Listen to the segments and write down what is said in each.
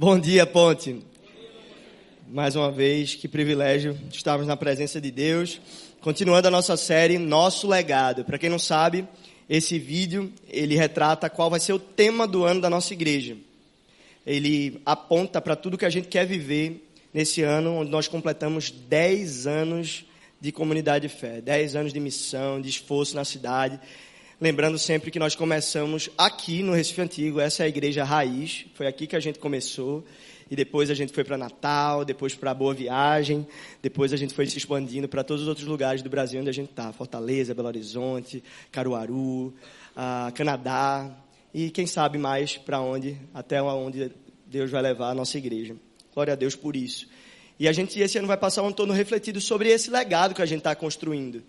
Bom dia, Ponte. Mais uma vez, que privilégio estarmos na presença de Deus. Continuando a nossa série Nosso Legado. Para quem não sabe, esse vídeo, ele retrata qual vai ser o tema do ano da nossa igreja. Ele aponta para tudo que a gente quer viver nesse ano, onde nós completamos 10 anos de comunidade de fé, 10 anos de missão, de esforço na cidade. Lembrando sempre que nós começamos aqui no Recife Antigo, essa é a igreja raiz, foi aqui que a gente começou. E depois a gente foi para Natal, depois para Boa Viagem, depois a gente foi se expandindo para todos os outros lugares do Brasil onde a gente está. Fortaleza, Belo Horizonte, Caruaru, ah, Canadá e quem sabe mais para onde, até onde Deus vai levar a nossa igreja. Glória a Deus por isso. E a gente esse ano vai passar um torno refletido sobre esse legado que a gente está construindo.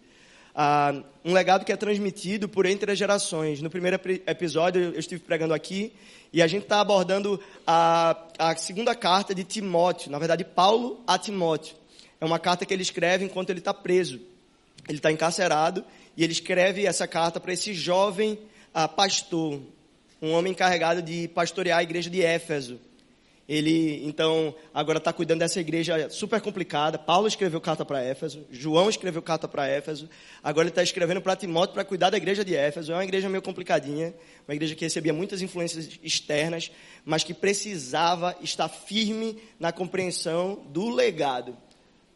Ah, um legado que é transmitido por entre as gerações. No primeiro episódio eu estive pregando aqui e a gente está abordando a, a segunda carta de Timóteo, na verdade, Paulo a Timóteo. É uma carta que ele escreve enquanto ele está preso. Ele está encarcerado e ele escreve essa carta para esse jovem uh, pastor, um homem encarregado de pastorear a igreja de Éfeso. Ele, então, agora está cuidando dessa igreja super complicada. Paulo escreveu carta para Éfeso, João escreveu carta para Éfeso, agora ele está escrevendo para Timóteo para cuidar da igreja de Éfeso. É uma igreja meio complicadinha, uma igreja que recebia muitas influências externas, mas que precisava estar firme na compreensão do legado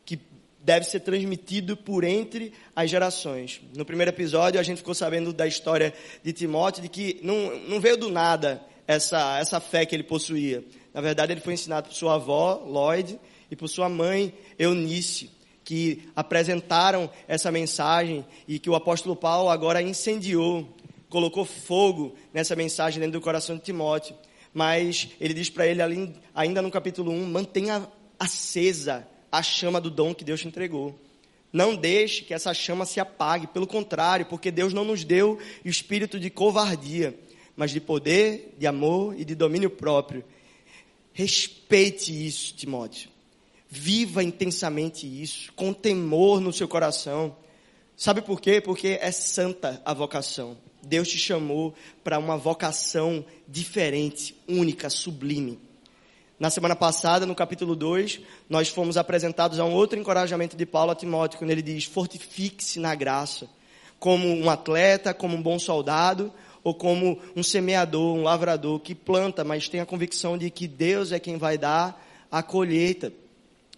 que deve ser transmitido por entre as gerações. No primeiro episódio, a gente ficou sabendo da história de Timóteo, de que não, não veio do nada essa, essa fé que ele possuía na verdade, ele foi ensinado por sua avó, Lloyd, e por sua mãe, Eunice, que apresentaram essa mensagem e que o apóstolo Paulo agora incendiou, colocou fogo nessa mensagem dentro do coração de Timóteo. Mas ele diz para ele, ainda no capítulo 1, mantenha acesa a chama do dom que Deus te entregou. Não deixe que essa chama se apague, pelo contrário, porque Deus não nos deu espírito de covardia, mas de poder, de amor e de domínio próprio. Respeite isso, Timóteo. Viva intensamente isso, com temor no seu coração. Sabe por quê? Porque é santa a vocação. Deus te chamou para uma vocação diferente, única, sublime. Na semana passada, no capítulo 2, nós fomos apresentados a um outro encorajamento de Paulo a Timóteo, quando ele diz: fortifique-se na graça, como um atleta, como um bom soldado, ou como um semeador, um lavrador que planta, mas tem a convicção de que Deus é quem vai dar a colheita.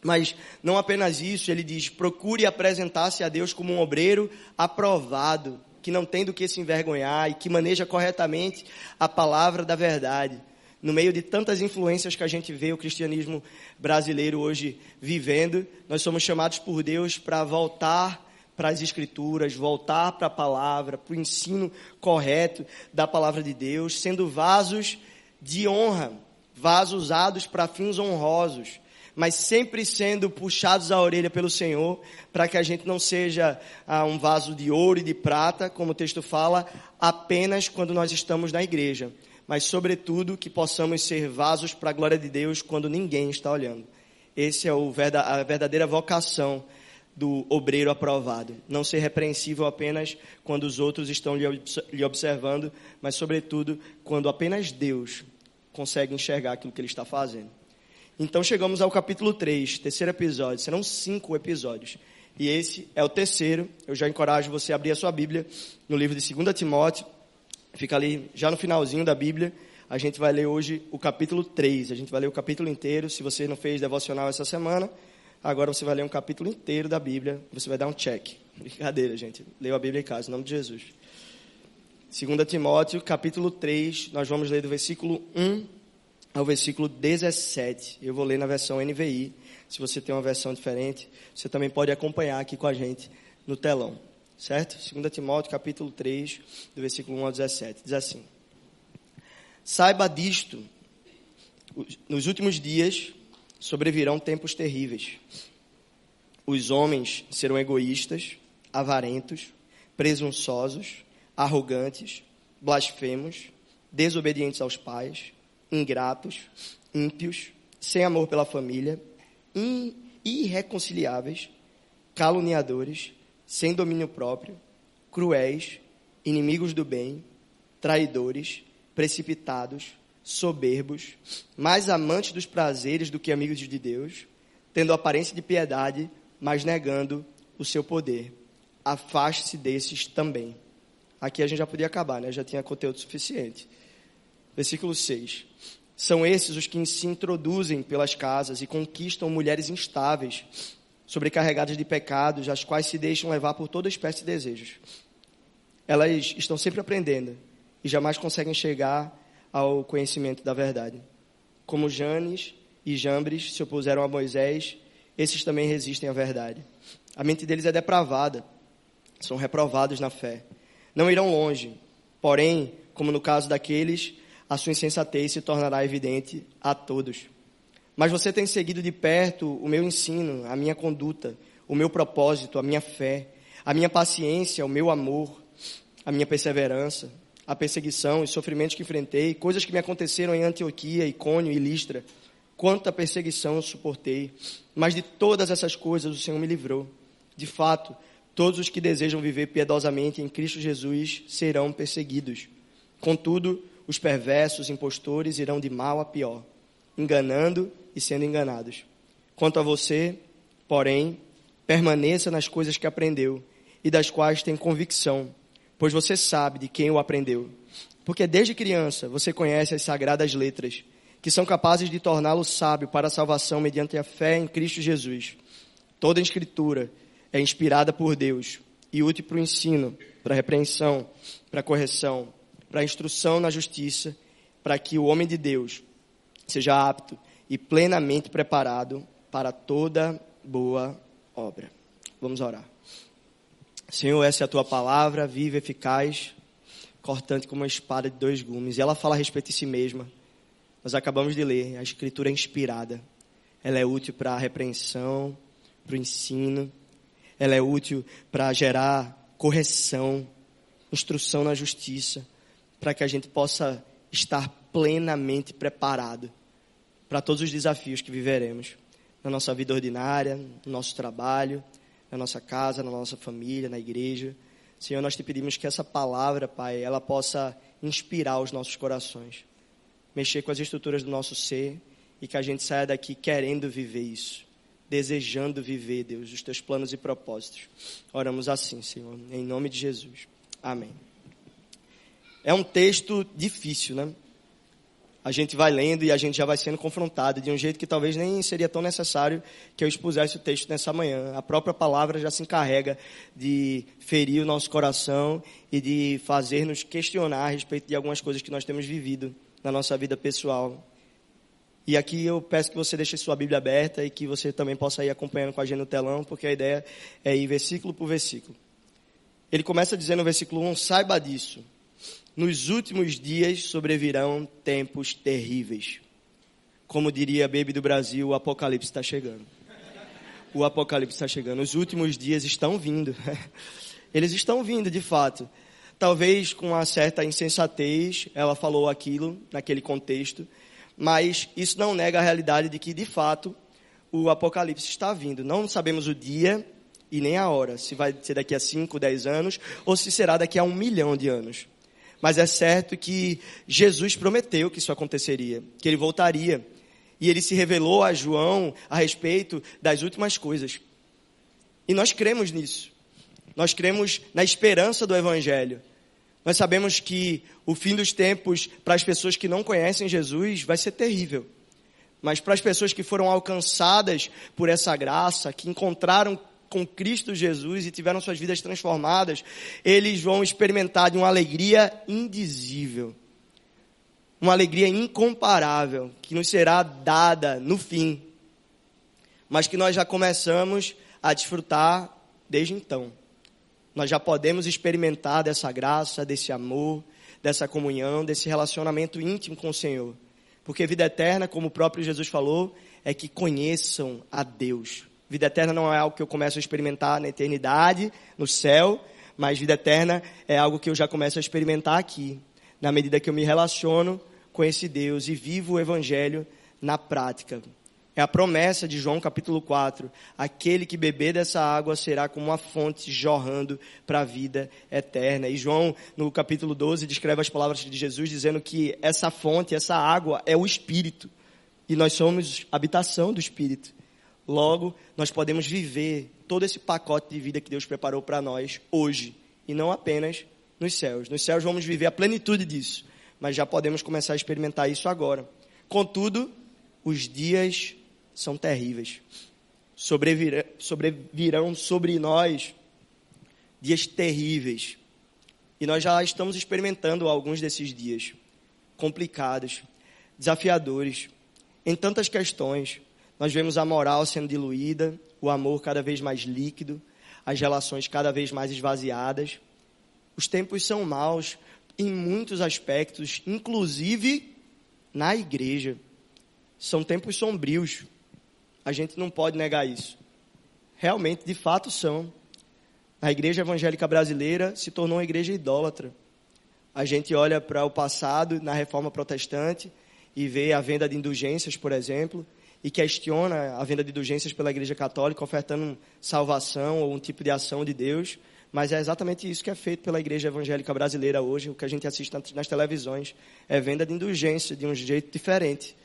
Mas não apenas isso, ele diz: procure apresentar-se a Deus como um obreiro aprovado, que não tem do que se envergonhar e que maneja corretamente a palavra da verdade. No meio de tantas influências que a gente vê o cristianismo brasileiro hoje vivendo, nós somos chamados por Deus para voltar para as Escrituras, voltar para a palavra, para o ensino correto da palavra de Deus, sendo vasos de honra, vasos usados para fins honrosos, mas sempre sendo puxados à orelha pelo Senhor, para que a gente não seja ah, um vaso de ouro e de prata, como o texto fala, apenas quando nós estamos na igreja, mas sobretudo que possamos ser vasos para a glória de Deus quando ninguém está olhando. Esse é o, a verdadeira vocação do obreiro aprovado. Não ser repreensível apenas quando os outros estão lhe observando, mas, sobretudo, quando apenas Deus consegue enxergar aquilo que ele está fazendo. Então, chegamos ao capítulo 3, terceiro episódio. Serão cinco episódios. E esse é o terceiro. Eu já encorajo você a abrir a sua Bíblia no livro de 2 Timóteo. Fica ali já no finalzinho da Bíblia. A gente vai ler hoje o capítulo 3. A gente vai ler o capítulo inteiro. Se você não fez devocional essa semana, Agora você vai ler um capítulo inteiro da Bíblia, você vai dar um check. Brincadeira, gente. Leu a Bíblia em casa, em nome de Jesus. 2 Timóteo, capítulo 3, nós vamos ler do versículo 1 ao versículo 17. Eu vou ler na versão NVI. Se você tem uma versão diferente, você também pode acompanhar aqui com a gente no telão. Certo? 2 Timóteo, capítulo 3, do versículo 1 ao 17. Diz assim: Saiba disto, nos últimos dias sobrevirão tempos terríveis. Os homens serão egoístas, avarentos, presunçosos, arrogantes, blasfemos, desobedientes aos pais, ingratos, ímpios, sem amor pela família, irreconciliáveis, caluniadores, sem domínio próprio, cruéis, inimigos do bem, traidores, precipitados, soberbos, mais amantes dos prazeres do que amigos de Deus, tendo aparência de piedade, mas negando o seu poder. Afaste-se desses também. Aqui a gente já podia acabar, né? Já tinha conteúdo suficiente. Versículo 6. São esses os que se introduzem pelas casas e conquistam mulheres instáveis, sobrecarregadas de pecados, as quais se deixam levar por toda espécie de desejos. Elas estão sempre aprendendo e jamais conseguem chegar ao conhecimento da verdade. Como Janes e Jambres se opuseram a Moisés, esses também resistem à verdade. A mente deles é depravada, são reprovados na fé. Não irão longe, porém, como no caso daqueles, a sua insensatez se tornará evidente a todos. Mas você tem seguido de perto o meu ensino, a minha conduta, o meu propósito, a minha fé, a minha paciência, o meu amor, a minha perseverança, a perseguição e sofrimentos que enfrentei, coisas que me aconteceram em Antioquia, Icônio e Listra. Quanta perseguição eu suportei, mas de todas essas coisas o Senhor me livrou. De fato, todos os que desejam viver piedosamente em Cristo Jesus serão perseguidos. Contudo, os perversos impostores irão de mal a pior, enganando e sendo enganados. Quanto a você, porém, permaneça nas coisas que aprendeu e das quais tem convicção, pois você sabe de quem o aprendeu. Porque desde criança você conhece as sagradas letras, que são capazes de torná-lo sábio para a salvação mediante a fé em Cristo Jesus. Toda escritura é inspirada por Deus e útil para o ensino, para a repreensão, para a correção, para a instrução na justiça, para que o homem de Deus seja apto e plenamente preparado para toda boa obra. Vamos orar. Senhor, essa é a tua palavra, viva, eficaz, cortante como uma espada de dois gumes. E ela fala a respeito de si mesma. Nós acabamos de ler, a escritura é inspirada. Ela é útil para a repreensão, para o ensino. Ela é útil para gerar correção, instrução na justiça, para que a gente possa estar plenamente preparado para todos os desafios que viveremos na nossa vida ordinária, no nosso trabalho, na nossa casa, na nossa família, na igreja. Senhor, nós te pedimos que essa palavra, Pai, ela possa inspirar os nossos corações, mexer com as estruturas do nosso ser e que a gente saia daqui querendo viver isso, desejando viver, Deus, os teus planos e propósitos. Oramos assim, Senhor, em nome de Jesus. Amém. É um texto difícil, né? A gente vai lendo e a gente já vai sendo confrontado de um jeito que talvez nem seria tão necessário que eu expusesse o texto nessa manhã. A própria palavra já se encarrega de ferir o nosso coração e de fazer-nos questionar a respeito de algumas coisas que nós temos vivido na nossa vida pessoal. E aqui eu peço que você deixe sua Bíblia aberta e que você também possa ir acompanhando com a gente no telão, porque a ideia é ir versículo por versículo. Ele começa dizendo no versículo 1, saiba disso nos últimos dias sobrevirão tempos terríveis. Como diria a Baby do Brasil, o apocalipse está chegando. O apocalipse está chegando. Os últimos dias estão vindo. Eles estão vindo, de fato. Talvez com uma certa insensatez, ela falou aquilo naquele contexto, mas isso não nega a realidade de que, de fato, o apocalipse está vindo. Não sabemos o dia e nem a hora, se vai ser daqui a 5, 10 anos, ou se será daqui a um milhão de anos. Mas é certo que Jesus prometeu que isso aconteceria, que ele voltaria. E ele se revelou a João a respeito das últimas coisas. E nós cremos nisso. Nós cremos na esperança do Evangelho. Nós sabemos que o fim dos tempos, para as pessoas que não conhecem Jesus, vai ser terrível. Mas para as pessoas que foram alcançadas por essa graça, que encontraram com Cristo Jesus e tiveram suas vidas transformadas, eles vão experimentar de uma alegria indizível, uma alegria incomparável, que nos será dada no fim, mas que nós já começamos a desfrutar desde então. Nós já podemos experimentar dessa graça, desse amor, dessa comunhão, desse relacionamento íntimo com o Senhor. Porque vida eterna, como o próprio Jesus falou, é que conheçam a Deus Vida eterna não é algo que eu começo a experimentar na eternidade, no céu, mas vida eterna é algo que eu já começo a experimentar aqui, na medida que eu me relaciono com esse Deus e vivo o Evangelho na prática. É a promessa de João capítulo 4. Aquele que beber dessa água será como uma fonte jorrando para a vida eterna. E João, no capítulo 12, descreve as palavras de Jesus dizendo que essa fonte, essa água é o Espírito. E nós somos habitação do Espírito. Logo, nós podemos viver todo esse pacote de vida que Deus preparou para nós hoje. E não apenas nos céus. Nos céus vamos viver a plenitude disso. Mas já podemos começar a experimentar isso agora. Contudo, os dias são terríveis. Sobrevirão, sobre nós dias terríveis. E nós já estamos experimentando alguns desses dias complicados, desafiadores, em tantas questões. Nós vemos a moral sendo diluída, o amor cada vez mais líquido, as relações cada vez mais esvaziadas. Os tempos são maus em muitos aspectos, inclusive na igreja. São tempos sombrios. A gente não pode negar isso. Realmente, de fato, são. A igreja evangélica brasileira se tornou uma igreja idólatra. A gente olha para o passado, na reforma protestante, e vê a venda de indulgências, por exemplo, e questiona a venda de indulgências pela igreja católica, ofertando salvação ou um tipo de ação de Deus. Mas é exatamente isso que é feito pela igreja evangélica brasileira hoje, o que a gente assiste nas televisões. É venda de indulgência de um jeito diferente.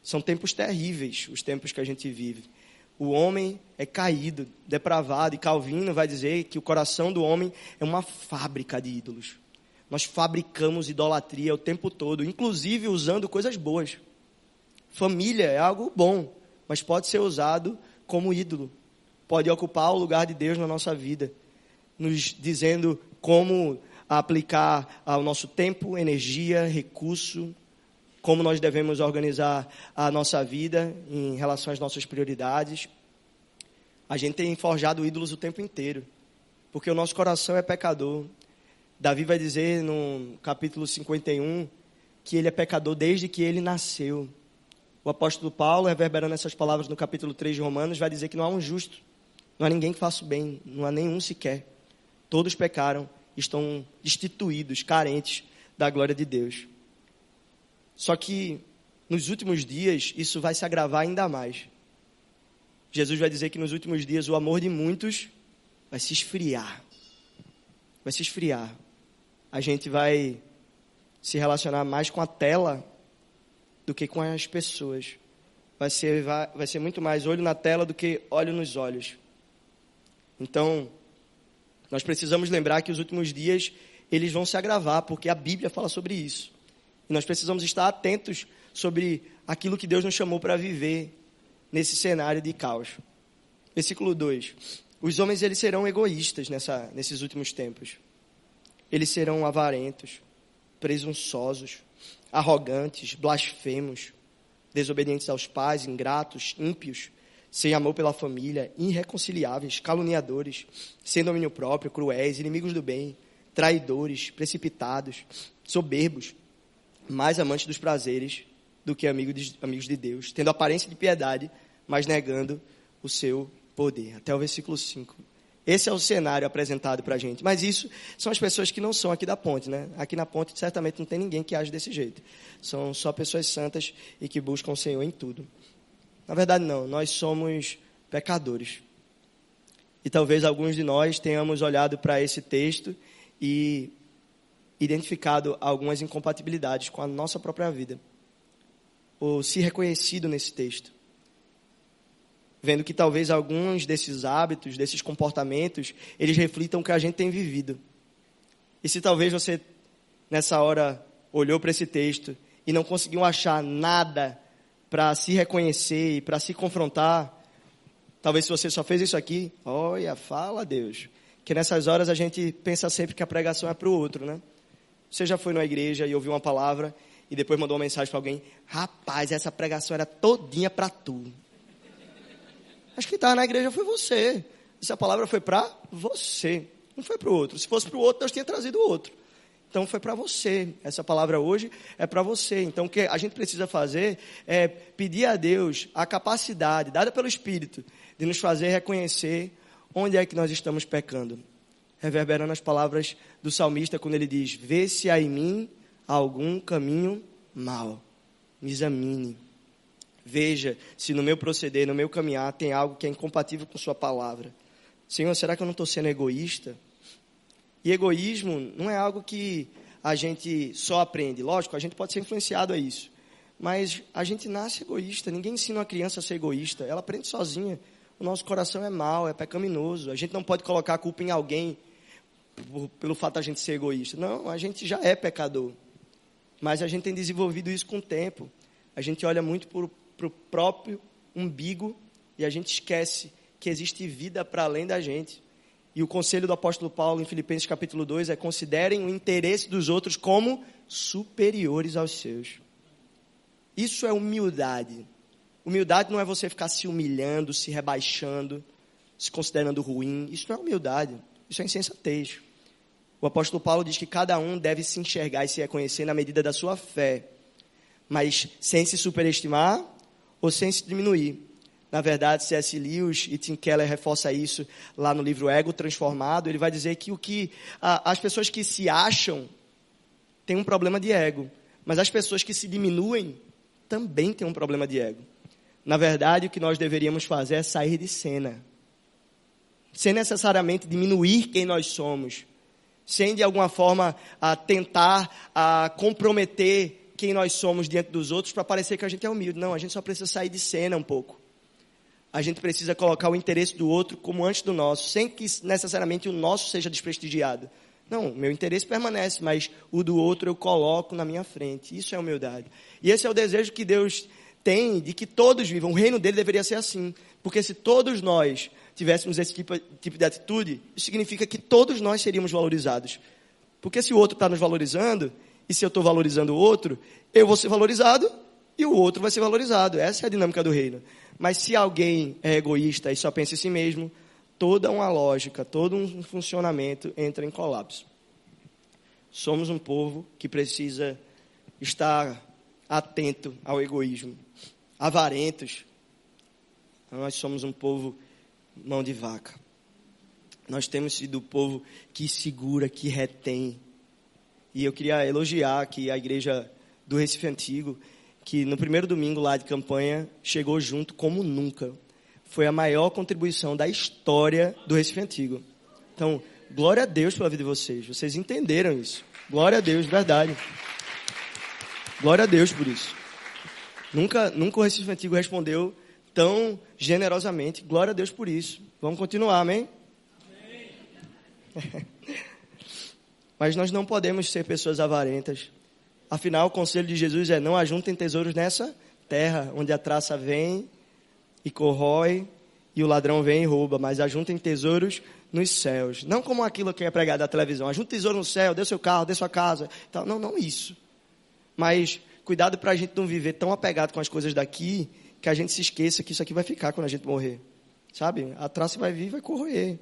São tempos terríveis os tempos que a gente vive. O homem é caído, depravado, e Calvino vai dizer que o coração do homem é uma fábrica de ídolos. Nós fabricamos idolatria o tempo todo, inclusive usando coisas boas. Família é algo bom, mas pode ser usado como ídolo. Pode ocupar o lugar de Deus na nossa vida, nos dizendo como aplicar ao nosso tempo, energia, recurso, como nós devemos organizar a nossa vida em relação às nossas prioridades. A gente tem forjado ídolos o tempo inteiro, porque o nosso coração é pecador. Davi vai dizer no capítulo 51 que ele é pecador desde que ele nasceu. O apóstolo Paulo, reverberando essas palavras no capítulo 3 de Romanos, vai dizer que não há um justo, não há ninguém que faça o bem, não há nenhum sequer. Todos pecaram, estão destituídos, carentes da glória de Deus. Só que nos últimos dias isso vai se agravar ainda mais. Jesus vai dizer que nos últimos dias o amor de muitos vai se esfriar. Vai se esfriar. A gente vai se relacionar mais com a tela do que com as pessoas. Vai ser, vai, vai ser muito mais olho na tela do que olho nos olhos. Então, nós precisamos lembrar que os últimos dias eles vão se agravar, porque a Bíblia fala sobre isso. E nós precisamos estar atentos sobre aquilo que Deus nos chamou para viver nesse cenário de caos. Versículo 2. Os homens eles serão egoístas nessa, nesses últimos tempos. Eles serão avarentos, presunçosos, arrogantes, blasfemos, desobedientes aos pais, ingratos, ímpios, sem amor pela família, irreconciliáveis, caluniadores, sem domínio próprio, cruéis, inimigos do bem, traidores, precipitados, soberbos, mais amantes dos prazeres do que amigo de, amigos de Deus, tendo aparência de piedade, mas negando o seu poder. Até o versículo 5. Esse é o cenário apresentado para a gente. Mas isso são as pessoas que não são aqui da ponte, né? Aqui na ponte certamente não tem ninguém que age desse jeito. São só pessoas santas e que buscam o Senhor em tudo. Na verdade, não. Nós somos pecadores. E talvez alguns de nós tenhamos olhado para esse texto e identificado algumas incompatibilidades com a nossa própria vida, ou se reconhecido nesse texto, vendo que talvez alguns desses hábitos, desses comportamentos, eles reflitam o que a gente tem vivido. E se talvez você nessa hora olhou para esse texto e não conseguiu achar nada para se reconhecer e para se confrontar, talvez se você só fez isso aqui, olha, fala Deus, que nessas horas a gente pensa sempre que a pregação é para o outro, né? Você já foi na igreja e ouviu uma palavra e depois mandou uma mensagem para alguém: Rapaz, essa pregação era todinha para tu. Acho que estava na igreja foi você. Essa palavra foi para você, não foi para o outro. Se fosse para o outro, Deus tinha trazido o outro. Então foi para você. Essa palavra hoje é para você. Então o que a gente precisa fazer é pedir a Deus a capacidade dada pelo Espírito de nos fazer reconhecer onde é que nós estamos pecando reverberando as palavras do salmista quando ele diz: Vê se há em mim algum caminho mau, me examine. Veja se no meu proceder, no meu caminhar, tem algo que é incompatível com Sua palavra. Senhor, será que eu não estou sendo egoísta? E egoísmo não é algo que a gente só aprende. Lógico, a gente pode ser influenciado a isso. Mas a gente nasce egoísta. Ninguém ensina uma criança a ser egoísta. Ela aprende sozinha. O nosso coração é mau, é pecaminoso. A gente não pode colocar a culpa em alguém pelo fato de a gente ser egoísta. Não, a gente já é pecador. Mas a gente tem desenvolvido isso com o tempo. A gente olha muito para o próprio umbigo e a gente esquece que existe vida para além da gente. E o conselho do apóstolo Paulo em Filipenses capítulo 2 é considerem o interesse dos outros como superiores aos seus. Isso é humildade. Humildade não é você ficar se humilhando, se rebaixando, se considerando ruim. Isso não é humildade. Isso é insensatez. O apóstolo Paulo diz que cada um deve se enxergar e se reconhecer na medida da sua fé, mas sem se superestimar ou sem se diminuir. Na verdade, C.S. Lewis e Tim Keller reforça isso lá no livro Ego Transformado. Ele vai dizer que o que a, as pessoas que se acham têm um problema de ego, mas as pessoas que se diminuem também têm um problema de ego. Na verdade, o que nós deveríamos fazer é sair de cena, sem necessariamente diminuir quem nós somos, sem de alguma forma a tentar a comprometer quem nós somos diante dos outros para parecer que a gente é humilde. Não, a gente só precisa sair de cena um pouco a gente precisa colocar o interesse do outro como antes do nosso, sem que necessariamente o nosso seja desprestigiado. Não, meu interesse permanece, mas o do outro eu coloco na minha frente. Isso é humildade. E esse é o desejo que Deus tem de que todos vivam. O reino dele deveria ser assim. Porque se todos nós tivéssemos esse tipo, tipo de atitude, isso significa que todos nós seríamos valorizados. Porque se o outro está nos valorizando, e se eu estou valorizando o outro, eu vou ser valorizado e o outro vai ser valorizado. Essa é a dinâmica do reino. Mas se alguém é egoísta e só pensa em si mesmo, toda uma lógica, todo um funcionamento entra em colapso. Somos um povo que precisa estar atento ao egoísmo. Avarentos. Nós somos um povo mão de vaca. Nós temos sido o povo que segura, que retém. E eu queria elogiar aqui a igreja do Recife Antigo, que no primeiro domingo lá de campanha chegou junto como nunca. Foi a maior contribuição da história do Recife Antigo. Então, glória a Deus pela vida de vocês. Vocês entenderam isso. Glória a Deus, verdade. Glória a Deus por isso. Nunca, nunca o Recife Antigo respondeu tão generosamente. Glória a Deus por isso. Vamos continuar, amém? amém. Mas nós não podemos ser pessoas avarentas. Afinal, o conselho de Jesus é: não ajuntem tesouros nessa terra, onde a traça vem e corrói e o ladrão vem e rouba, mas ajuntem tesouros nos céus. Não como aquilo que é pregado na televisão. Ajunte tesouro no céu, dê seu carro, dê sua casa. Não, não isso. Mas cuidado para a gente não viver tão apegado com as coisas daqui que a gente se esqueça que isso aqui vai ficar quando a gente morrer. Sabe? A traça vai vir e vai corroer.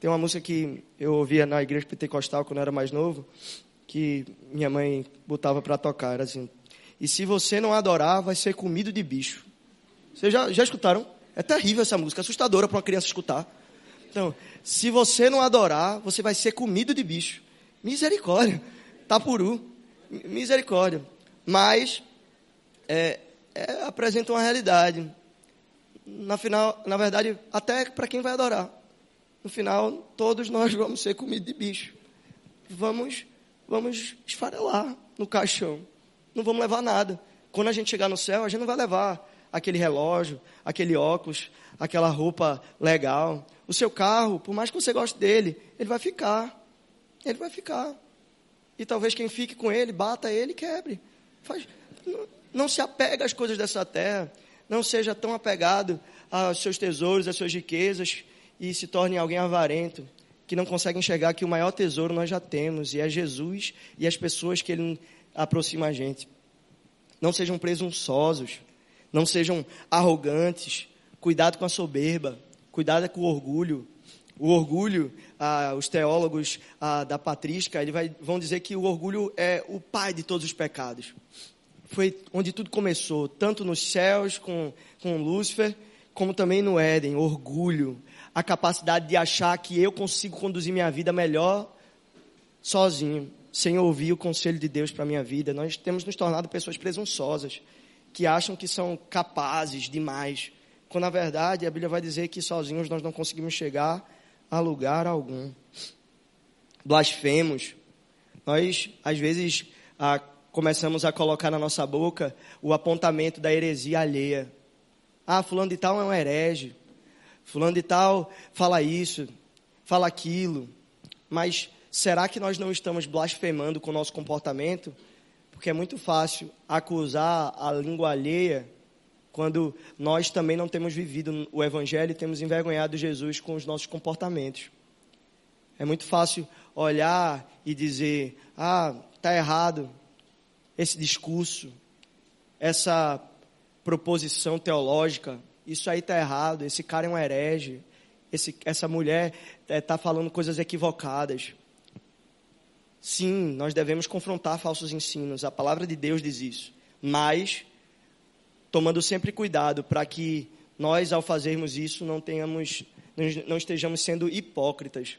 Tem uma música que eu ouvia na igreja pentecostal quando eu era mais novo, que minha mãe botava para tocar. Era assim: E se você não adorar, vai ser comido de bicho. Vocês já, já escutaram? É terrível essa música, assustadora para uma criança escutar. Então, se você não adorar, você vai ser comido de bicho. Misericórdia. Tapuru. Misericórdia. Mas, é, é, apresenta uma realidade. Na, final, na verdade, até para quem vai adorar. No final, todos nós vamos ser comidos de bicho. Vamos vamos esfarelar no caixão. Não vamos levar nada. Quando a gente chegar no céu, a gente não vai levar aquele relógio, aquele óculos, aquela roupa legal. O seu carro, por mais que você goste dele, ele vai ficar. Ele vai ficar. E talvez quem fique com ele, bata ele e quebre. Faz, não, não se apega às coisas dessa terra. Não seja tão apegado aos seus tesouros, às suas riquezas e se torne alguém avarento que não consegue enxergar que o maior tesouro nós já temos, e é Jesus e as pessoas que Ele aproxima a gente. Não sejam presunçosos, não sejam arrogantes, cuidado com a soberba, cuidado com o orgulho. O orgulho, ah, os teólogos ah, da patrística, ele vai, vão dizer que o orgulho é o pai de todos os pecados. Foi onde tudo começou, tanto nos céus com, com Lúcifer, como também no Éden, orgulho, a capacidade de achar que eu consigo conduzir minha vida melhor sozinho, sem ouvir o conselho de Deus para minha vida. Nós temos nos tornado pessoas presunçosas. que acham que são capazes demais, quando na verdade a Bíblia vai dizer que sozinhos nós não conseguimos chegar a lugar algum. Blasfemos. Nós, às vezes, começamos a colocar na nossa boca o apontamento da heresia alheia. Ah, fulano de tal é um herege. Fulano de tal fala isso, fala aquilo. Mas será que nós não estamos blasfemando com o nosso comportamento? Porque é muito fácil acusar a língua alheia quando nós também não temos vivido o Evangelho e temos envergonhado Jesus com os nossos comportamentos. É muito fácil olhar e dizer: ah, está errado esse discurso, essa proposição teológica, isso aí está errado, esse cara é um herege, esse, essa mulher está é, falando coisas equivocadas. Sim, nós devemos confrontar falsos ensinos, a palavra de Deus diz isso, mas tomando sempre cuidado para que nós, ao fazermos isso, não tenhamos, não estejamos sendo hipócritas,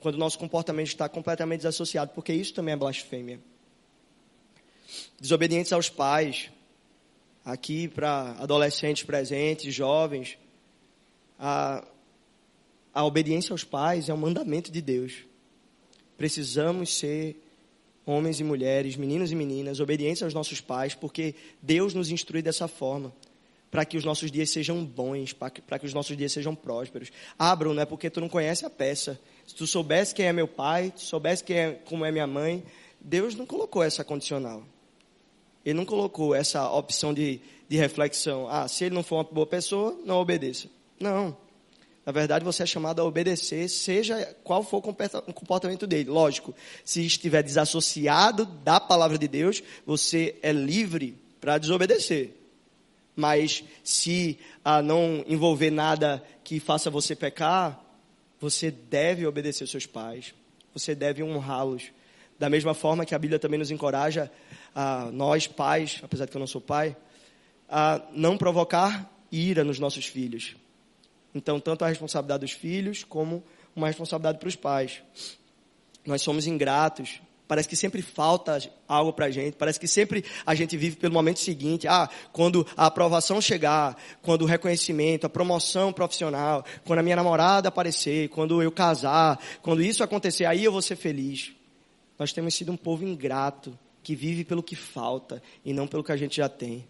quando o nosso comportamento está completamente desassociado, porque isso também é blasfêmia. Desobedientes aos pais, aqui para adolescentes presentes, jovens, a, a obediência aos pais é um mandamento de Deus. Precisamos ser homens e mulheres, meninos e meninas, obedientes aos nossos pais, porque Deus nos instrui dessa forma, para que os nossos dias sejam bons, para que, que os nossos dias sejam prósperos. Abram, não é porque tu não conhece a peça. Se tu soubesse quem é meu pai, se soubesse quem é, como é minha mãe, Deus não colocou essa condicional. Ele não colocou essa opção de, de reflexão. Ah, se ele não for uma boa pessoa, não obedeça. Não. Na verdade, você é chamado a obedecer, seja qual for o comportamento dele. Lógico, se estiver desassociado da palavra de Deus, você é livre para desobedecer. Mas se ah, não envolver nada que faça você pecar, você deve obedecer seus pais. Você deve honrá-los. Da mesma forma que a Bíblia também nos encoraja a nós, pais, apesar de que eu não sou pai, a não provocar ira nos nossos filhos. Então, tanto a responsabilidade dos filhos, como uma responsabilidade para os pais. Nós somos ingratos. Parece que sempre falta algo para a gente. Parece que sempre a gente vive pelo momento seguinte. Ah, quando a aprovação chegar, quando o reconhecimento, a promoção profissional, quando a minha namorada aparecer, quando eu casar, quando isso acontecer, aí eu vou ser feliz. Nós temos sido um povo ingrato que vive pelo que falta e não pelo que a gente já tem.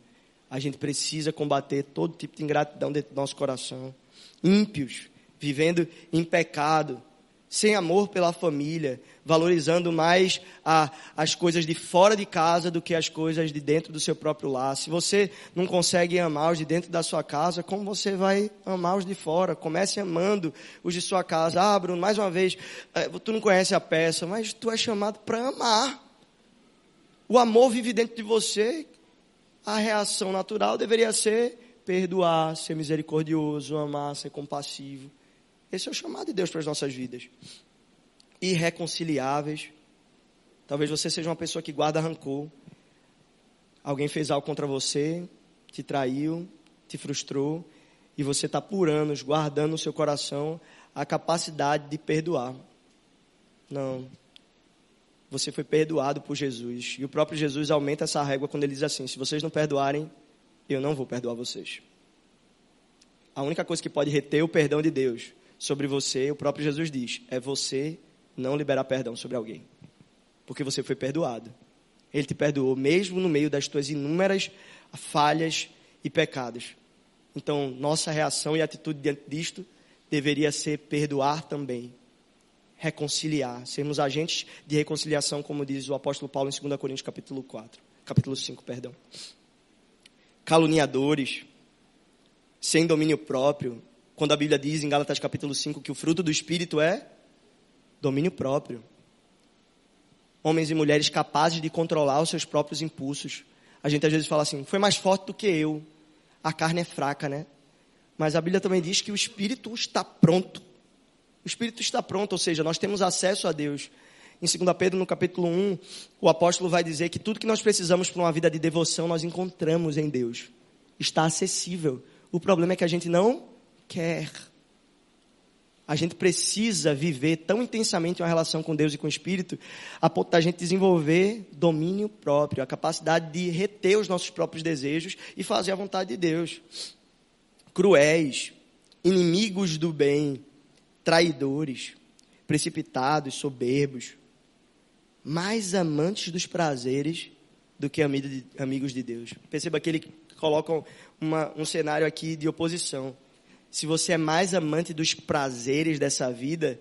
A gente precisa combater todo tipo de ingratidão dentro do nosso coração. Ímpios, vivendo em pecado, sem amor pela família, valorizando mais a, as coisas de fora de casa do que as coisas de dentro do seu próprio lar. Se você não consegue amar os de dentro da sua casa, como você vai amar os de fora? Comece amando os de sua casa. Ah, Bruno, mais uma vez, eh, tu não conhece a peça, mas tu é chamado para amar. O amor vive dentro de você. A reação natural deveria ser perdoar, ser misericordioso, amar, ser compassivo. Esse é o chamado de Deus para as nossas vidas. Irreconciliáveis. Talvez você seja uma pessoa que guarda rancor. Alguém fez algo contra você, te traiu, te frustrou, e você está por anos guardando no seu coração a capacidade de perdoar. Não, você foi perdoado por Jesus. E o próprio Jesus aumenta essa régua quando ele diz assim: se vocês não perdoarem, eu não vou perdoar vocês. A única coisa que pode reter o perdão de Deus sobre você, o próprio Jesus diz, é você não liberar perdão sobre alguém. Porque você foi perdoado. Ele te perdoou, mesmo no meio das tuas inúmeras falhas e pecados. Então, nossa reação e atitude diante disto deveria ser perdoar também reconciliar, sermos agentes de reconciliação, como diz o apóstolo Paulo em 2 Coríntios capítulo 4, capítulo 5, perdão. Caluniadores, sem domínio próprio, quando a Bíblia diz em Gálatas capítulo 5 que o fruto do espírito é domínio próprio. Homens e mulheres capazes de controlar os seus próprios impulsos. A gente às vezes fala assim: "Foi mais forte do que eu". A carne é fraca, né? Mas a Bíblia também diz que o espírito está pronto o Espírito está pronto, ou seja, nós temos acesso a Deus. Em 2 Pedro, no capítulo 1, o apóstolo vai dizer que tudo que nós precisamos para uma vida de devoção, nós encontramos em Deus. Está acessível. O problema é que a gente não quer. A gente precisa viver tão intensamente uma relação com Deus e com o Espírito, a ponto da gente desenvolver domínio próprio, a capacidade de reter os nossos próprios desejos e fazer a vontade de Deus. Cruéis, inimigos do bem, traidores, precipitados, soberbos, mais amantes dos prazeres do que amigos de Deus. Perceba que ele coloca uma, um cenário aqui de oposição se você é mais amante dos prazeres dessa vida,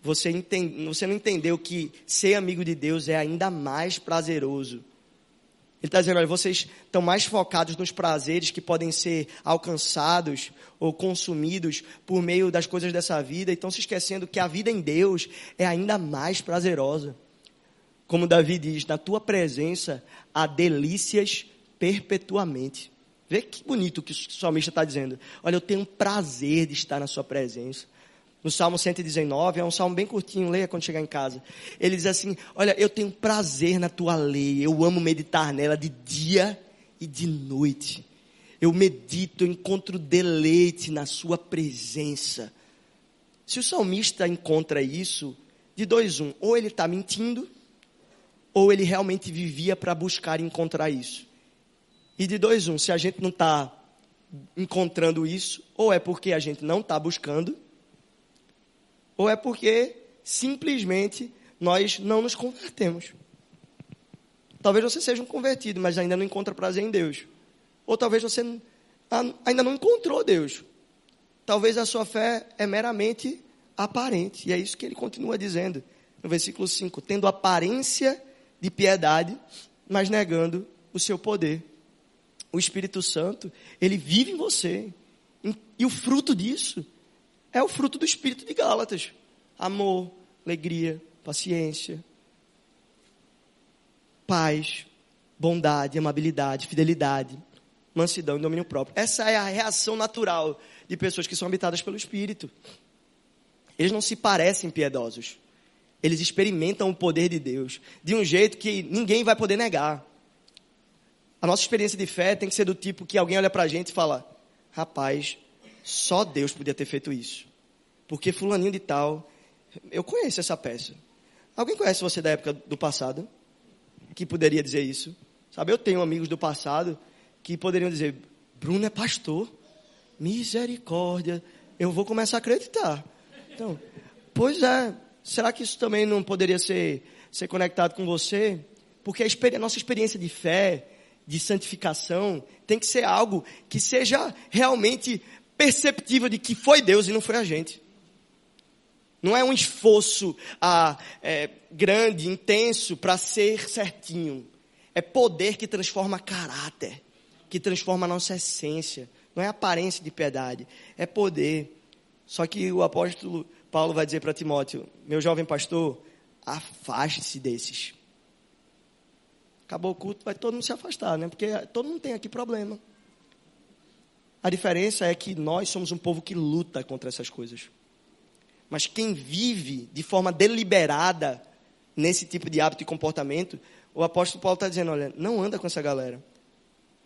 você, entende, você não entendeu que ser amigo de Deus é ainda mais prazeroso. Ele está dizendo, olha, vocês estão mais focados nos prazeres que podem ser alcançados ou consumidos por meio das coisas dessa vida, e estão se esquecendo que a vida em Deus é ainda mais prazerosa. Como Davi diz, na tua presença há delícias perpetuamente. Vê que bonito que o salmista está dizendo. Olha, eu tenho prazer de estar na sua presença. No Salmo 119, é um salmo bem curtinho, leia quando chegar em casa. Ele diz assim: Olha, eu tenho prazer na tua lei, eu amo meditar nela de dia e de noite. Eu medito, eu encontro deleite na sua presença. Se o salmista encontra isso, de dois um, ou ele está mentindo, ou ele realmente vivia para buscar encontrar isso. E de dois, um, se a gente não está encontrando isso, ou é porque a gente não está buscando, ou é porque simplesmente nós não nos convertemos. Talvez você seja um convertido, mas ainda não encontra prazer em Deus. Ou talvez você ainda não encontrou Deus. Talvez a sua fé é meramente aparente. E é isso que ele continua dizendo no versículo 5: tendo aparência de piedade, mas negando o seu poder o Espírito Santo, ele vive em você. E o fruto disso é o fruto do Espírito de Gálatas: amor, alegria, paciência, paz, bondade, amabilidade, fidelidade, mansidão e domínio próprio. Essa é a reação natural de pessoas que são habitadas pelo Espírito. Eles não se parecem piedosos. Eles experimentam o poder de Deus de um jeito que ninguém vai poder negar. A nossa experiência de fé tem que ser do tipo que alguém olha para a gente e fala: rapaz, só Deus podia ter feito isso. Porque Fulaninho de Tal, eu conheço essa peça. Alguém conhece você da época do passado? Que poderia dizer isso? Sabe, eu tenho amigos do passado que poderiam dizer: Bruno é pastor. Misericórdia. Eu vou começar a acreditar. Então, pois é. Será que isso também não poderia ser, ser conectado com você? Porque a, a nossa experiência de fé, de santificação tem que ser algo que seja realmente perceptível de que foi Deus e não foi a gente. Não é um esforço ah, é, grande, intenso para ser certinho. É poder que transforma caráter, que transforma a nossa essência. Não é aparência de piedade, é poder. Só que o apóstolo Paulo vai dizer para Timóteo: meu jovem pastor, afaste-se desses. Acabou o culto, vai todo mundo se afastar, né? Porque todo mundo tem aqui problema. A diferença é que nós somos um povo que luta contra essas coisas. Mas quem vive de forma deliberada nesse tipo de hábito e comportamento, o apóstolo Paulo está dizendo: olha, não anda com essa galera.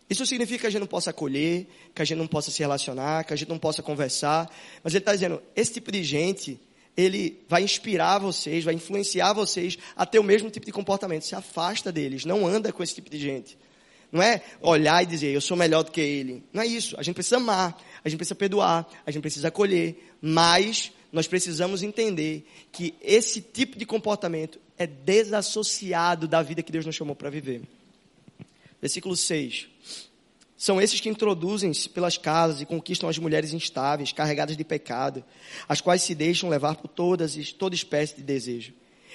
Isso significa que a gente não possa acolher, que a gente não possa se relacionar, que a gente não possa conversar. Mas ele está dizendo: esse tipo de gente ele vai inspirar vocês, vai influenciar vocês a ter o mesmo tipo de comportamento. Se afasta deles, não anda com esse tipo de gente. Não é olhar e dizer, eu sou melhor do que ele. Não é isso. A gente precisa amar, a gente precisa perdoar, a gente precisa acolher. Mas nós precisamos entender que esse tipo de comportamento é desassociado da vida que Deus nos chamou para viver. Versículo 6. São esses que introduzem-se pelas casas e conquistam as mulheres instáveis, carregadas de pecado, as quais se deixam levar por todas, toda espécie de desejo.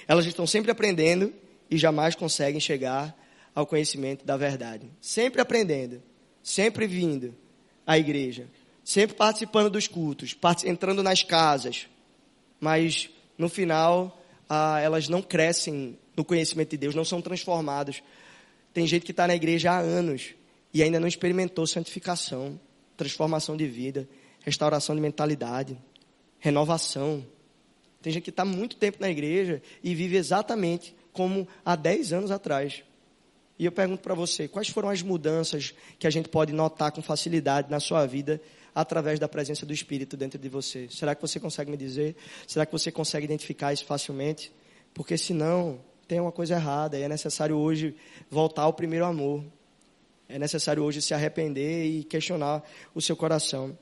Elas estão sempre aprendendo e jamais conseguem chegar ao conhecimento da verdade. Sempre aprendendo, sempre vindo à igreja, sempre participando dos cultos, entrando nas casas, mas no final ah, elas não crescem no conhecimento de Deus, não são transformadas. Tem gente que está na igreja há anos e ainda não experimentou santificação, transformação de vida, restauração de mentalidade, renovação. Tem gente que está muito tempo na igreja e vive exatamente como há 10 anos atrás. E eu pergunto para você, quais foram as mudanças que a gente pode notar com facilidade na sua vida através da presença do Espírito dentro de você? Será que você consegue me dizer? Será que você consegue identificar isso facilmente? Porque senão, tem uma coisa errada e é necessário hoje voltar ao primeiro amor. É necessário hoje se arrepender e questionar o seu coração.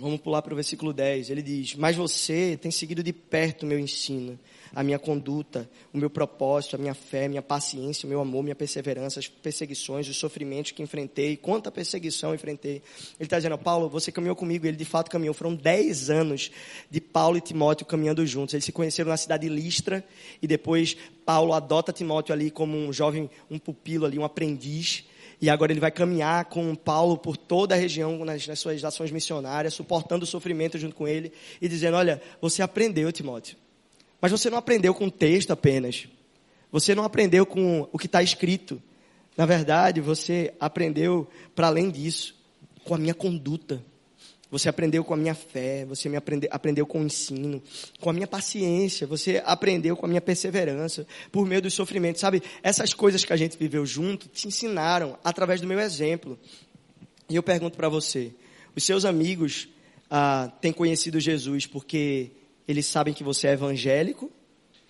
Vamos pular para o versículo 10. Ele diz: Mas você tem seguido de perto o meu ensino, a minha conduta, o meu propósito, a minha fé, minha paciência, o meu amor, minha perseverança, as perseguições, os sofrimentos que enfrentei, quanta perseguição enfrentei. Ele está dizendo: Paulo, você caminhou comigo. Ele de fato caminhou. Foram 10 anos de Paulo e Timóteo caminhando juntos. Eles se conheceram na cidade de Listra e depois Paulo adota Timóteo ali como um jovem, um pupilo ali, um aprendiz. E agora ele vai caminhar com Paulo por toda a região nas, nas suas ações missionárias, suportando o sofrimento junto com ele e dizendo: Olha, você aprendeu, Timóteo. Mas você não aprendeu com o texto apenas. Você não aprendeu com o que está escrito. Na verdade, você aprendeu para além disso, com a minha conduta. Você aprendeu com a minha fé, você me aprende, aprendeu com o ensino, com a minha paciência, você aprendeu com a minha perseverança, por meio dos sofrimentos. Sabe, essas coisas que a gente viveu junto te ensinaram através do meu exemplo. E eu pergunto para você: os seus amigos ah, têm conhecido Jesus porque eles sabem que você é evangélico,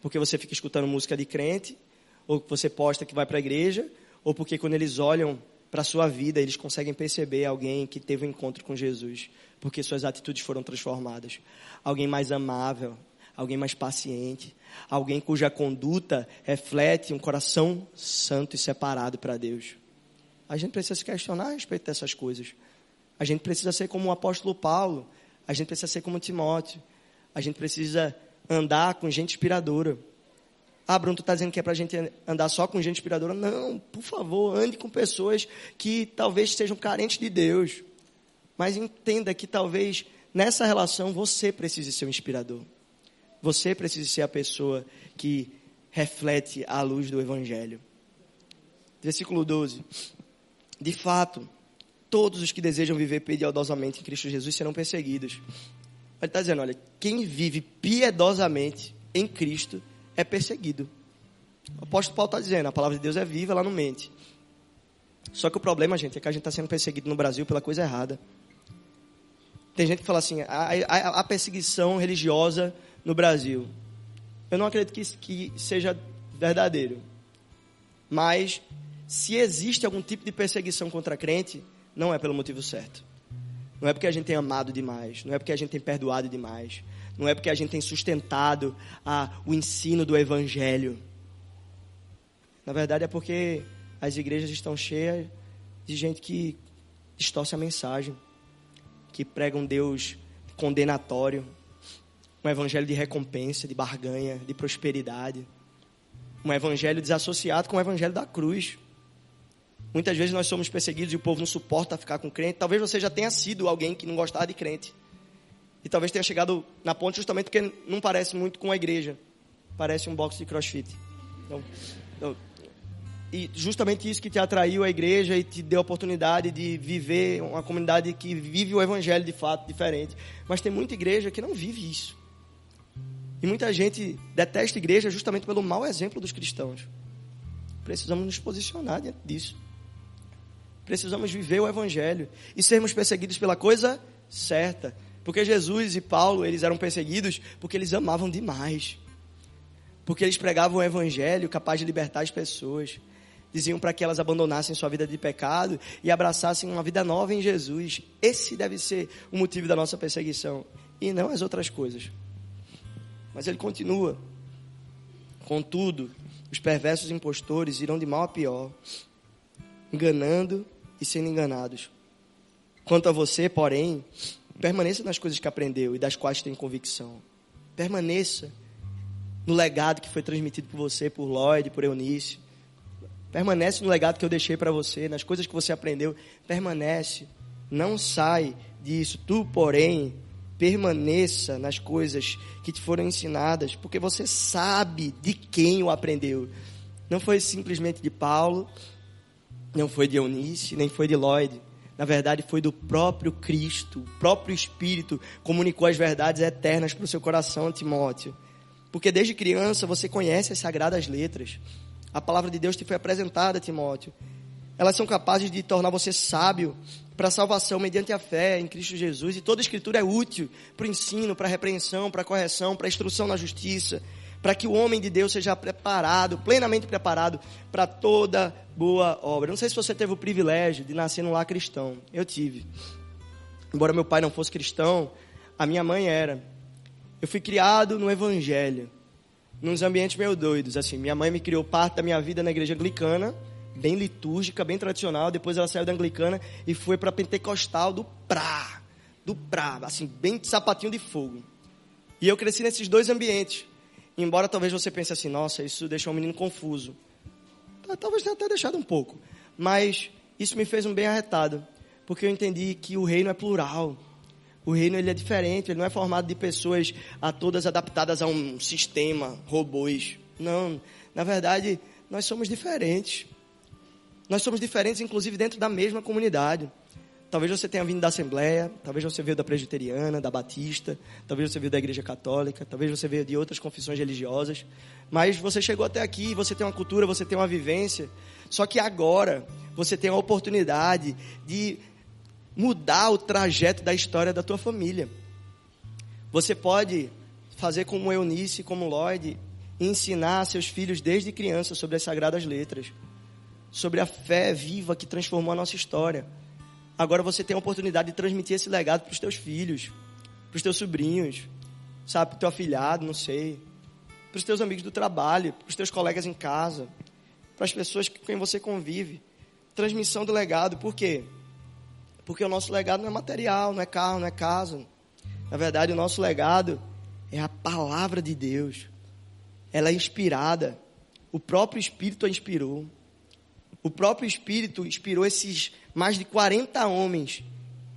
porque você fica escutando música de crente, ou que você posta que vai para a igreja, ou porque quando eles olham para a sua vida, eles conseguem perceber alguém que teve um encontro com Jesus porque suas atitudes foram transformadas. Alguém mais amável, alguém mais paciente, alguém cuja conduta reflete um coração santo e separado para Deus. A gente precisa se questionar a respeito dessas coisas. A gente precisa ser como o apóstolo Paulo, a gente precisa ser como Timóteo, a gente precisa andar com gente inspiradora. Ah, Bruno, tu está dizendo que é para a gente andar só com gente inspiradora? Não, por favor, ande com pessoas que talvez sejam carentes de Deus. Mas entenda que talvez nessa relação você precise ser o inspirador. Você precise ser a pessoa que reflete a luz do Evangelho. Versículo 12. De fato, todos os que desejam viver piedosamente em Cristo Jesus serão perseguidos. Ele está dizendo: olha, quem vive piedosamente em Cristo é perseguido. O apóstolo Paulo está dizendo: a palavra de Deus é viva, ela não mente. Só que o problema, gente, é que a gente está sendo perseguido no Brasil pela coisa errada. Tem gente que fala assim, a, a, a perseguição religiosa no Brasil. Eu não acredito que, que seja verdadeiro. Mas, se existe algum tipo de perseguição contra crente, não é pelo motivo certo. Não é porque a gente tem amado demais, não é porque a gente tem perdoado demais, não é porque a gente tem sustentado a, o ensino do evangelho. Na verdade é porque as igrejas estão cheias de gente que distorce a mensagem que pregam um Deus condenatório, um evangelho de recompensa, de barganha, de prosperidade, um evangelho desassociado com o evangelho da cruz. Muitas vezes nós somos perseguidos e o povo não suporta ficar com crente. Talvez você já tenha sido alguém que não gostava de crente. E talvez tenha chegado na ponte justamente porque não parece muito com a igreja. Parece um box de crossfit. Então, então, e justamente isso que te atraiu à igreja e te deu a oportunidade de viver uma comunidade que vive o evangelho de fato diferente. Mas tem muita igreja que não vive isso. E muita gente detesta a igreja justamente pelo mau exemplo dos cristãos. Precisamos nos posicionar diante disso. Precisamos viver o evangelho e sermos perseguidos pela coisa certa. Porque Jesus e Paulo, eles eram perseguidos porque eles amavam demais. Porque eles pregavam o evangelho capaz de libertar as pessoas diziam para que elas abandonassem sua vida de pecado e abraçassem uma vida nova em Jesus. Esse deve ser o motivo da nossa perseguição e não as outras coisas. Mas ele continua. Contudo, os perversos impostores irão de mal a pior, enganando e sendo enganados. Quanto a você, porém, permaneça nas coisas que aprendeu e das quais tem convicção. Permaneça no legado que foi transmitido por você, por Lloyd, por Eunice Permanece no legado que eu deixei para você, nas coisas que você aprendeu. Permanece. Não sai disso. Tu, porém, permaneça nas coisas que te foram ensinadas, porque você sabe de quem o aprendeu. Não foi simplesmente de Paulo, não foi de Eunice, nem foi de Lloyd. Na verdade, foi do próprio Cristo, o próprio Espírito comunicou as verdades eternas para o seu coração, Timóteo. Porque desde criança você conhece as sagradas letras. a palavra de Deus te foi apresentada, Timóteo. Elas são capazes de tornar você sábio para a salvação mediante a fé em Cristo Jesus. E toda escritura é útil para o ensino, para a repreensão, para a correção, para a instrução na justiça, para que o homem de Deus seja preparado, plenamente preparado para toda boa obra. Não sei se você teve o privilégio de nascer num lar cristão. Eu tive. Embora meu pai não fosse cristão, a minha mãe era. Eu fui criado no evangelho, nos ambientes meio doidos, assim. Minha mãe me criou parte da minha vida na igreja anglicana, bem litúrgica, bem tradicional. Depois ela saiu da anglicana e foi para pentecostal do Prá, do Prá, assim, bem sapatinho de fogo. E eu cresci nesses dois ambientes. Embora talvez você pense assim, nossa, isso deixou um menino confuso. Tá, talvez tenha até deixado um pouco. Mas isso me fez um bem arretado. Porque eu entendi que o reino é plural. O reino ele é diferente, ele não é formado de pessoas a todas adaptadas a um sistema, robôs. Não, na verdade, nós somos diferentes. Nós somos diferentes, inclusive, dentro da mesma comunidade. Talvez você tenha vindo da Assembleia, talvez você veio da Presbiteriana, da Batista, talvez você veio da Igreja Católica, talvez você veio de outras confissões religiosas, mas você chegou até aqui, você tem uma cultura, você tem uma vivência. Só que agora você tem a oportunidade de mudar o trajeto da história da tua família. Você pode fazer como Eunice, como Lloyd, ensinar seus filhos desde criança sobre as sagradas letras, sobre a fé viva que transformou a nossa história. Agora você tem a oportunidade de transmitir esse legado para os teus filhos, para os teus sobrinhos, sabe, para o teu afilhado, não sei, para os teus amigos do trabalho, para os teus colegas em casa, para as pessoas com quem você convive. Transmissão do legado, por quê? Porque o nosso legado não é material, não é carro, não é casa. Na verdade, o nosso legado é a palavra de Deus. Ela é inspirada. O próprio Espírito a inspirou. O próprio Espírito inspirou esses mais de 40 homens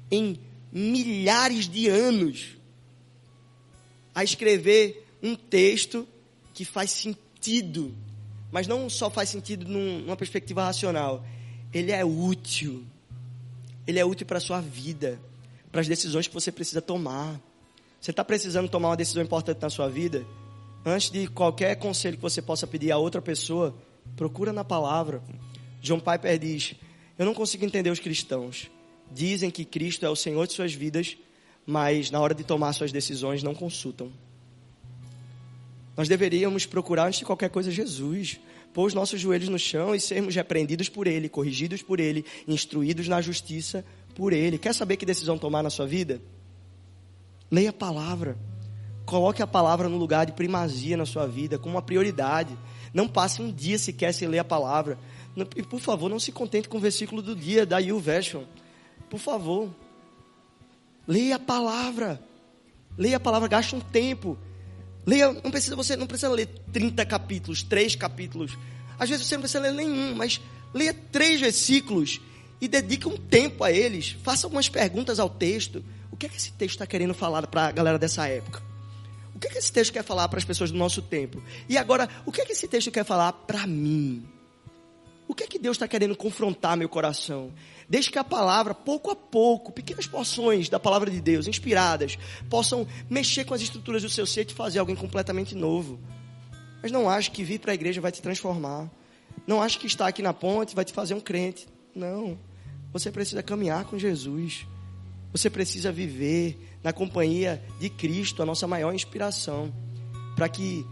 em milhares de anos a escrever um texto que faz sentido, mas não só faz sentido numa perspectiva racional, ele é útil. Ele é útil para a sua vida, para as decisões que você precisa tomar. Você está precisando tomar uma decisão importante na sua vida? Antes de qualquer conselho que você possa pedir a outra pessoa, procura na palavra. John Piper diz: Eu não consigo entender os cristãos. Dizem que Cristo é o Senhor de suas vidas, mas na hora de tomar suas decisões não consultam. Nós deveríamos procurar, antes de qualquer coisa, Jesus. Pôr os nossos joelhos no chão e sermos repreendidos por Ele, corrigidos por Ele, instruídos na justiça por Ele. Quer saber que decisão tomar na sua vida? Leia a palavra. Coloque a palavra no lugar de primazia na sua vida, como uma prioridade. Não passe um dia sequer sem ler a palavra. E por favor, não se contente com o versículo do dia da You Version. Por favor. Leia a palavra. Leia a palavra, gaste um tempo. Leia, não precisa você não precisa ler 30 capítulos, 3 capítulos. Às vezes você não precisa ler nenhum, mas leia três versículos e dedique um tempo a eles. Faça algumas perguntas ao texto. O que é que esse texto está querendo falar para a galera dessa época? O que é que esse texto quer falar para as pessoas do nosso tempo? E agora, o que é que esse texto quer falar para mim? O que é que Deus está querendo confrontar meu coração? Deixe que a palavra, pouco a pouco, pequenas porções da palavra de Deus, inspiradas, possam mexer com as estruturas do seu ser e fazer alguém completamente novo. Mas não ache que vir para a igreja vai te transformar. Não ache que estar aqui na ponte vai te fazer um crente. Não. Você precisa caminhar com Jesus. Você precisa viver na companhia de Cristo, a nossa maior inspiração. Para que,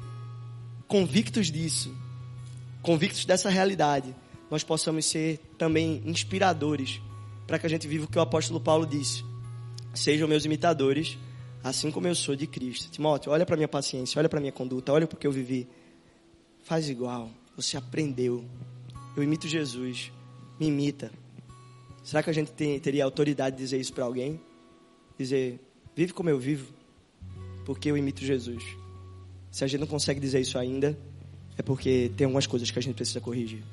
convictos disso, convictos dessa realidade, nós possamos ser também inspiradores para que a gente viva o que o apóstolo Paulo disse. Sejam meus imitadores, assim como eu sou de Cristo. Timóteo, olha para minha paciência, olha para minha conduta, olha porque eu vivi. Faz igual. Você aprendeu. Eu imito Jesus. Me imita. Será que a gente tem, teria autoridade de dizer isso para alguém? Dizer, vive como eu vivo, porque eu imito Jesus. Se a gente não consegue dizer isso ainda, é porque tem algumas coisas que a gente precisa corrigir.